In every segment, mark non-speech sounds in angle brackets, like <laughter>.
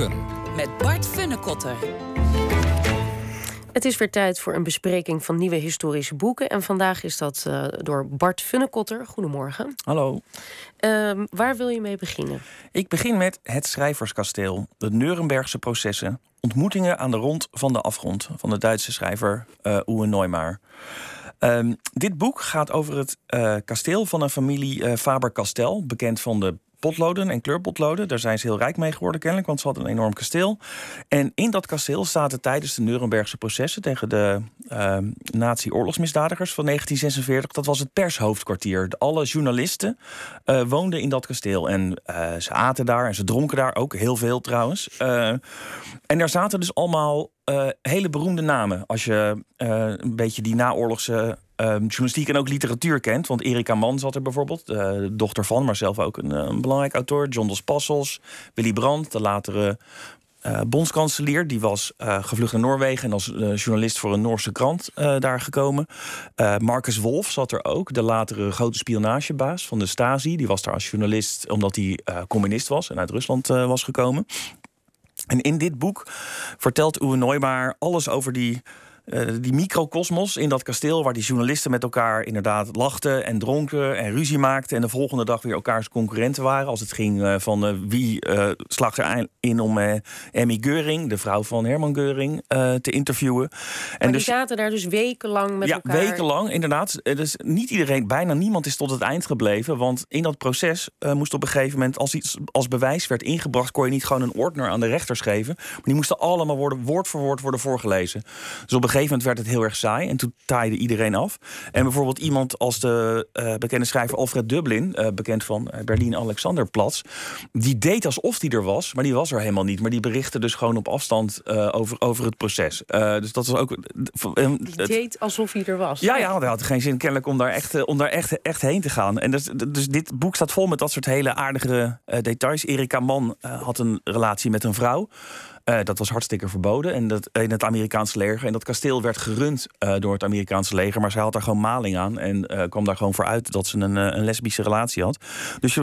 Boeken. Met Bart Funnekotter. Het is weer tijd voor een bespreking van nieuwe historische boeken. En vandaag is dat uh, door Bart Funnekotter. Goedemorgen. Hallo. Uh, waar wil je mee beginnen? Ik begin met Het Schrijverskasteel. De Nurembergse processen. Ontmoetingen aan de rond van de afgrond. Van de Duitse schrijver uh, Uwe Neumar. Um, dit boek gaat over het uh, kasteel van een familie uh, Faber-Castell. Bekend van de potloden en kleurpotloden. Daar zijn ze heel rijk mee geworden kennelijk, want ze hadden een enorm kasteel. En in dat kasteel zaten tijdens de Nurembergse processen... tegen de uh, nazi-oorlogsmisdadigers van 1946... dat was het pershoofdkwartier. Alle journalisten uh, woonden in dat kasteel. En uh, ze aten daar en ze dronken daar ook heel veel trouwens. en daar zaten dus allemaal hele beroemde namen. Als je een beetje die naoorlogse um, journalistiek en ook literatuur kent. Want Erika Mann zat er bijvoorbeeld, uh, dochter van, maar zelf ook een, een belangrijk auteur. John dos Passos, Willy Brandt, de latere uh, bondskanselier. Die was gevlucht naar Noorwegen en als journalist voor een Noorse krant daar gekomen. Marcus Wolf zat er ook, de latere grote spionagebaas van de Stasi. Die was daar als journalist omdat hij communist was en uit Rusland was gekomen. En in dit boek vertelt Uwe Neumar alles over die uh, die microcosmos in dat kasteel, waar die journalisten met elkaar inderdaad lachten en dronken en ruzie maakten. En de volgende dag weer elkaars concurrenten waren. Als het ging uh, van uh, wie slaagt er in om Emmy Geuring, de vrouw van Herman Geuring, te interviewen. Maar en die dus, zaten daar dus wekenlang met ja, elkaar. Ja, wekenlang, inderdaad. Dus niet iedereen, bijna niemand is tot het eind gebleven. Want in dat proces moest op een gegeven moment, als iets als bewijs werd ingebracht, kon je niet gewoon een ordner aan de rechters geven. Maar die moesten allemaal worden, woord voor woord worden voorgelezen. Dus op een gegeven moment werd het heel erg saai en toen taaide iedereen af. En bijvoorbeeld iemand als de uh, bekende schrijver Alfred Dublin, uh, bekend van Berlin Alexanderplatz, die deed alsof hij er was, maar die was er helemaal niet. Maar die berichtte dus gewoon op afstand over, over het proces. dus dat was ook. die deed alsof hij er was. Ja, ja, hij had geen zin kennelijk om daar echt, om daar echt, echt heen te gaan. En dus, dus dit boek staat vol met dat soort hele aardige details. Erika Mann had een relatie met een vrouw. Uh, dat was hartstikke verboden. En dat, in het Amerikaanse leger. En dat kasteel werd gerund uh, door het Amerikaanse leger. Maar zij had daar gewoon maling aan. En uh, kwam daar gewoon voor uit dat ze een, een lesbische relatie had. Dus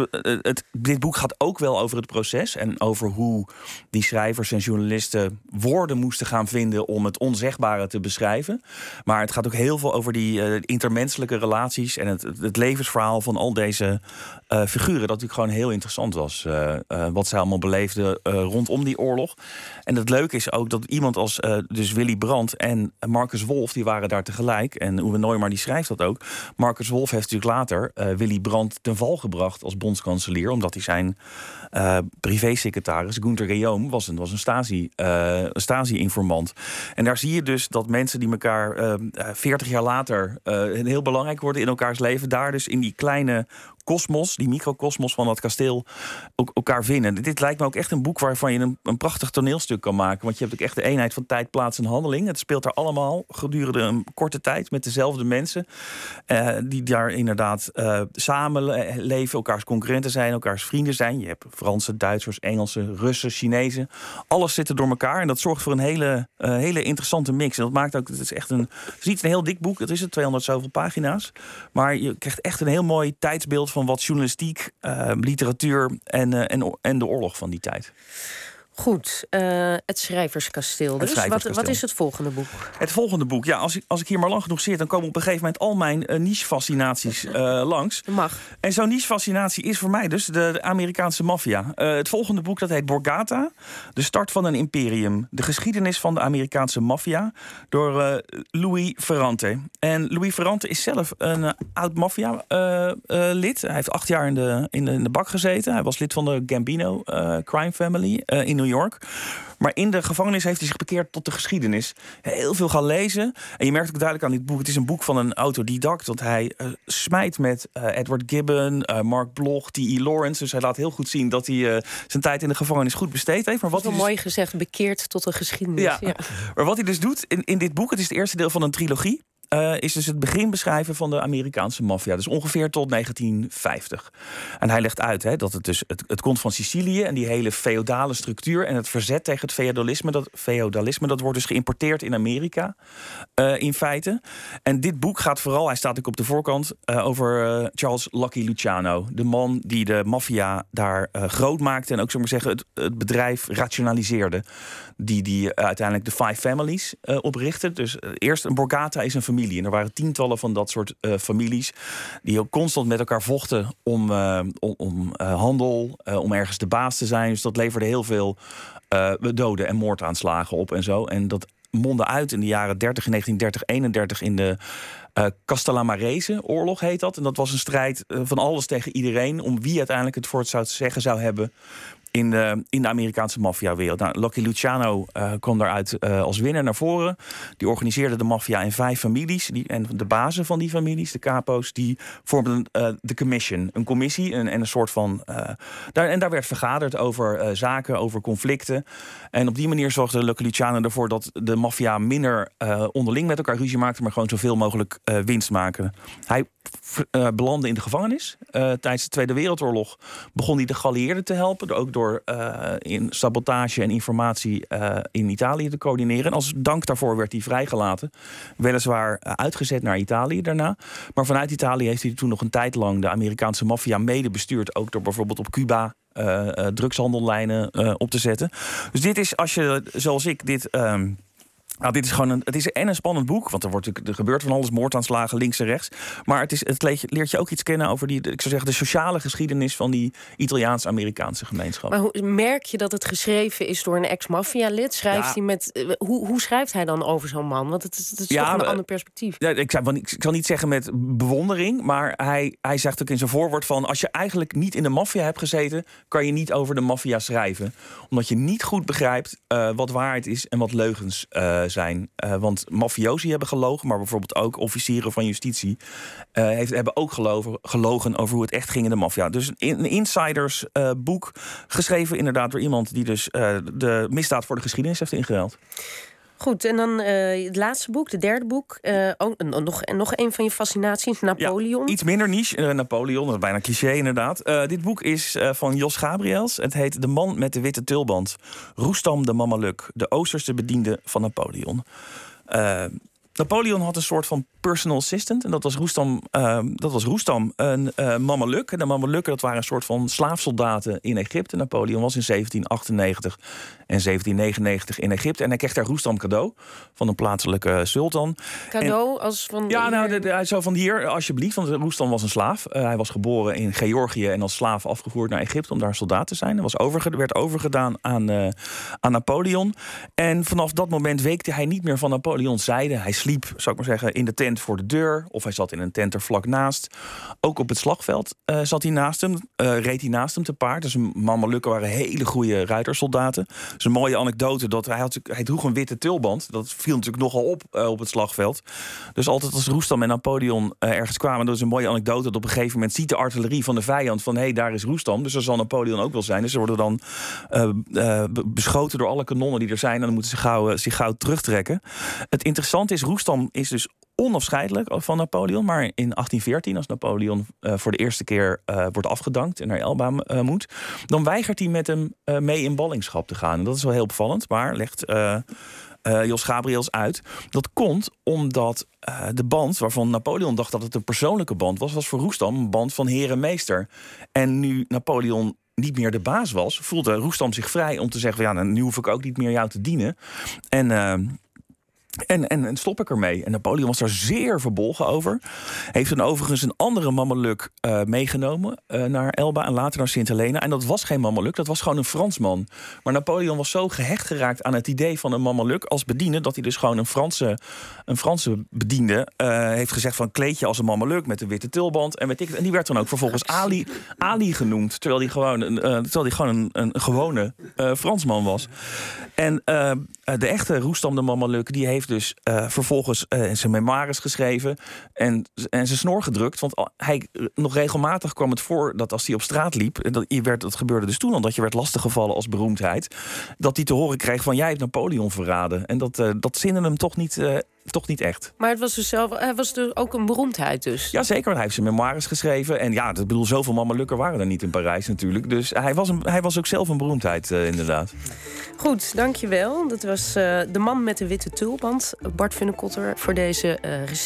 dit boek gaat ook wel over het proces. En over hoe die schrijvers en journalisten woorden moesten gaan vinden. om het onzegbare te beschrijven. Maar het gaat ook heel veel over die intermenselijke relaties. En het, het, levensverhaal van al deze figuren. Dat natuurlijk gewoon heel interessant was. wat zij allemaal beleefden rondom die oorlog. En het leuke is ook dat iemand als uh, dus Willy Brandt en Marcus Wolf, die waren daar tegelijk. En Uwe Neumar die schrijft dat ook. Marcus Wolf heeft natuurlijk later uh, Willy Brandt ten val gebracht als bondskanselier. Omdat hij zijn uh, privésecretaris, Gunther Guillaume, was een, was een Stasi, Stasi-informant. En daar zie je dus dat mensen die elkaar 40 jaar later heel belangrijk worden in elkaars leven, daar dus in die kleine kosmos, die microcosmos van dat kasteel, ook elkaar vinden. Dit lijkt me ook echt een boek waarvan je een, een prachtig toneelstuk kan maken. Want je hebt ook echt de eenheid van tijd, plaats en handeling. Het speelt daar allemaal gedurende een korte tijd met dezelfde mensen. Uh, die daar inderdaad uh, samen leven, elkaars concurrenten zijn, elkaars vrienden zijn. Je hebt Fransen, Duitsers, Engelsen, Russen, Chinezen. Alles zit er door elkaar. En dat zorgt voor een hele, hele interessante mix. En dat maakt ook, het is echt een, het is niet een heel dik boek. Het is het 200 zoveel pagina's. Maar je krijgt echt een heel mooi tijdsbeeld van wat journalistiek, uh, literatuur en, uh, en, en de oorlog van die tijd. Goed, uh, het Schrijverskasteel. Dus. Schrijverskasteel. Wat, wat, is het volgende boek? Het volgende boek, ja, als ik, als ik hier maar lang genoeg zit... dan komen op een gegeven moment al mijn uh, niche-fascinaties uh, <laughs> langs. Mag. En zo'n niche-fascinatie is voor mij dus de, de Amerikaanse maffia. het volgende boek dat heet Borgata. De start van een imperium. De geschiedenis van de Amerikaanse maffia. Door Louis Ferrante. En Louis Ferrante is zelf een oud maffia-lid. Hij heeft acht jaar in de, in, de, in de bak gezeten. Hij was lid van de Gambino crime family in New York. Maar in de gevangenis heeft hij zich bekeerd tot de geschiedenis. Heel veel gaan lezen. En je merkt ook duidelijk aan dit boek: het is een boek van een autodidact. Want hij uh, smijt met uh, Edward Gibbon, uh, Mark Bloch, T.E. Lawrence. Dus hij laat heel goed zien dat hij zijn tijd in de gevangenis goed besteed heeft. Maar wat hij dus... mooi gezegd, bekeerd tot de geschiedenis. Ja. ja. Maar wat hij dus doet in, in dit boek: het is het eerste deel van een trilogie. Uh, is dus het begin beschrijven van de Amerikaanse maffia. Dus ongeveer tot 1950. En hij legt uit hè, dat het dus het, het komt van Sicilië en die hele feodale structuur en het verzet tegen het feodalisme. Dat, feodalisme, dat wordt dus geïmporteerd in Amerika uh, in feite. En dit boek gaat vooral, hij staat ook op de voorkant, uh, over Charles Lucky Luciano. De man die de maffia daar groot maakte en ook, zo maar zeggen, het, het bedrijf rationaliseerde. Die, die uiteindelijk de Five Families oprichtte. Dus eerst een Borgata is een familie. En er waren tientallen van dat soort uh, families die ook constant met elkaar vochten om, uh, om, uh, handel, om ergens de baas te zijn. Dus dat leverde heel veel doden en moordaanslagen op en zo. En dat mondde uit in de jaren 30, in 1930, 31 in de uh, Castellamarese oorlog heet dat. En dat was een strijd van alles tegen iedereen om wie uiteindelijk het voor het zou zeggen zou hebben in de, in de Amerikaanse maffiawereld. Nou, Lucky Luciano uh, kwam daaruit als winnaar naar voren. Die organiseerde de maffia in vijf families. Die, en de bazen van die families, de capo's, die vormden de commission. Een commissie en, en een soort van... daar, en daar werd vergaderd over zaken, over conflicten. En op die manier zorgde Lucky Luciano ervoor... dat de maffia minder onderling met elkaar ruzie maakte... maar gewoon zoveel mogelijk winst maakte. Hij uh, belandde in de gevangenis. Uh, tijdens de Tweede Wereldoorlog begon hij de geallieerden te helpen. Ook door in sabotage en informatie in Italië te coördineren. En als dank daarvoor werd hij vrijgelaten. Weliswaar uitgezet naar Italië daarna. Maar vanuit Italië heeft hij toen nog een tijd lang de Amerikaanse maffia mede bestuurd. Ook door bijvoorbeeld op Cuba drugshandellijnen op te zetten. Dus dit is, als je zoals ik dit. Nou, dit is gewoon een, het is en een spannend boek, want er, wordt, er gebeurt van alles, moordaanslagen links en rechts. Maar het, is, het leert je ook iets kennen over die, ik zou zeggen, de sociale geschiedenis van die Italiaans-Amerikaanse gemeenschap. Maar hoe, merk je dat het geschreven is door een ex-maffia-lid? Schrijft hij met, eh, hoe, hoe schrijft hij dan over zo'n man? Want het is, het is ja, toch een ander perspectief. Ja, ik, zou, ik zal niet zeggen met bewondering, maar hij, hij zegt ook in zijn voorwoord van... als je eigenlijk niet in de maffia hebt gezeten, kan je niet over de maffia schrijven. Omdat je niet goed begrijpt uh, wat waarheid is en wat leugens uh, zijn. Uh, want mafiosi hebben gelogen, maar bijvoorbeeld ook officieren van justitie uh, heeft, hebben ook gelogen, gelogen over hoe het echt ging in de maffia. Dus een, insidersboek, boek, geschreven inderdaad door iemand die dus de misdaad voor de geschiedenis heeft ingeruild. Goed, en dan uh, het laatste boek, de derde boek. Uh, oh, nog, nog een van je fascinaties, Napoleon. Ja, iets minder niche, uh, Napoleon, dat is bijna cliché inderdaad. dit boek is van Jos Gabriels. Het heet De man met de witte tulband. Roestam de Mamaluk, de oosterste bediende van Napoleon. Napoleon had een soort van personal assistant. En dat was Roestam, uh, dat was Roestam een uh, Mameluk. En de Mamelukken dat waren een soort van slaafsoldaten in Egypte. Napoleon was in 1798 en 1799 in Egypte. En hij kreeg daar Roestam cadeau van een plaatselijke sultan. Cadeau als van... Ja, nou, de, de, hij zou van hier, alsjeblieft. Want Roestam was een slaaf. Uh, hij was geboren in Georgië en als slaaf afgevoerd naar Egypte... om daar soldaat te zijn. Hij was overge werd overgedaan aan, uh, aan Napoleon. En vanaf dat moment weekte hij niet meer van Napoleons zijde. Hij sliep, zou ik maar zeggen, in de tent voor de deur. Of hij zat in een tent er vlak naast. Ook op het slagveld uh, zat hij naast hem. Uh, reed hij naast hem te paard. Dus Mamelukken waren hele goede ruitersoldaten. Dat is een mooie anekdote. Dat hij, had, hij droeg een witte tulband. Dat viel natuurlijk nogal op uh, op het slagveld. Dus altijd als Roestam en Napoleon ergens kwamen... dat is een mooie anekdote. Dat op een gegeven moment ziet de artillerie van de vijand... van hé, hey, daar is Roestam. Dus dat zal Napoleon ook wel zijn. Dus ze worden dan beschoten door alle kanonnen die er zijn. En dan moeten ze gauw, zich gauw terugtrekken. Het interessante is, Roestam is dus onafscheidelijk van Napoleon. Maar in 1814, als Napoleon uh, voor de eerste keer uh, wordt afgedankt en naar Elba uh, moet, dan weigert hij met hem mee in ballingschap te gaan. En dat is wel heel opvallend, maar legt Jos Gabriels uit. Dat komt omdat de band waarvan Napoleon dacht dat het een persoonlijke band was, was voor Roestam een band van heer en meester. En nu Napoleon niet meer de baas was, voelde Roestam zich vrij om te zeggen: ja, nou, nu hoef ik ook niet meer jou te dienen. En en, en, en, stop ik ermee. En Napoleon was daar zeer verbolgen over. Heeft dan overigens een andere Mameluk uh, meegenomen uh, naar Elba en later naar Sint Helena. En dat was geen Mameluk, dat was gewoon een Fransman. Maar Napoleon was zo gehecht geraakt aan het idee van een Mameluk als bediende... dat hij dus gewoon een Franse, een Franse bediende uh, heeft gezegd van... kleed je als een Mameluk met een witte tulband. En, weet ik, en die werd dan ook vervolgens Ali, Ali genoemd. Terwijl hij gewoon terwijl hij gewoon een, een gewone Fransman was. En de echte Roestam de Mameluk, die heeft dus uh, vervolgens uh, zijn memoires geschreven en, en zijn snor gedrukt. Want hij, nog regelmatig kwam het voor dat als hij op straat liep, en dat, werd, dat gebeurde dus toen al, dat je werd lastiggevallen als beroemdheid, dat hij te horen kreeg van jij hebt Napoleon verraden. En dat, dat zinde hem toch niet toch niet echt. Maar het was dus zelf, hij was dus ook een beroemdheid dus? Jazeker, want hij heeft zijn memoires geschreven. En ja, ik bedoel, zoveel mammelukken waren er niet in Parijs natuurlijk. Dus hij was, een, hij was ook zelf een beroemdheid, uh, inderdaad. Goed, dankjewel. Dat was uh, de man met de witte tulband, Bart Vinnekotter, voor deze uh,